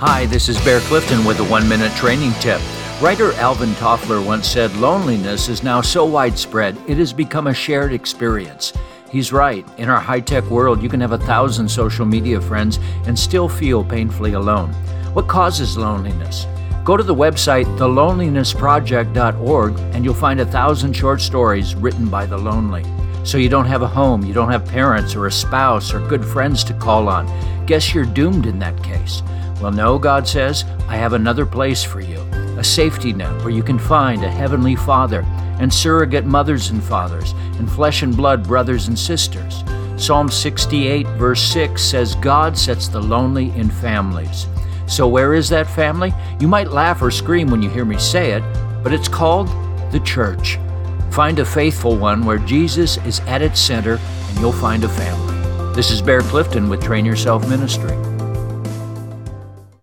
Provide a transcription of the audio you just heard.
Hi, this is Bear Clifton with a one minute training tip. Writer Alvin Toffler once said loneliness is now so widespread it has become a shared experience. He's right. In our high tech world, you can have a thousand social media friends and still feel painfully alone. What causes loneliness? Go to the website thelonelinessproject.org and you'll find a thousand short stories written by the lonely. So you don't have a home, you don't have parents or a spouse or good friends to call on. Guess you're doomed in that case. Well, no, God says, I have another place for you a safety net where you can find a heavenly Father and surrogate mothers and fathers and flesh and blood brothers and sisters. Psalm 68, verse 6 says, God sets the lonely in families. So, where is that family? You might laugh or scream when you hear me say it, but it's called the church. Find a faithful one where Jesus is at its center, and you'll find a family. This is Bear Clifton with Train Yourself Ministry.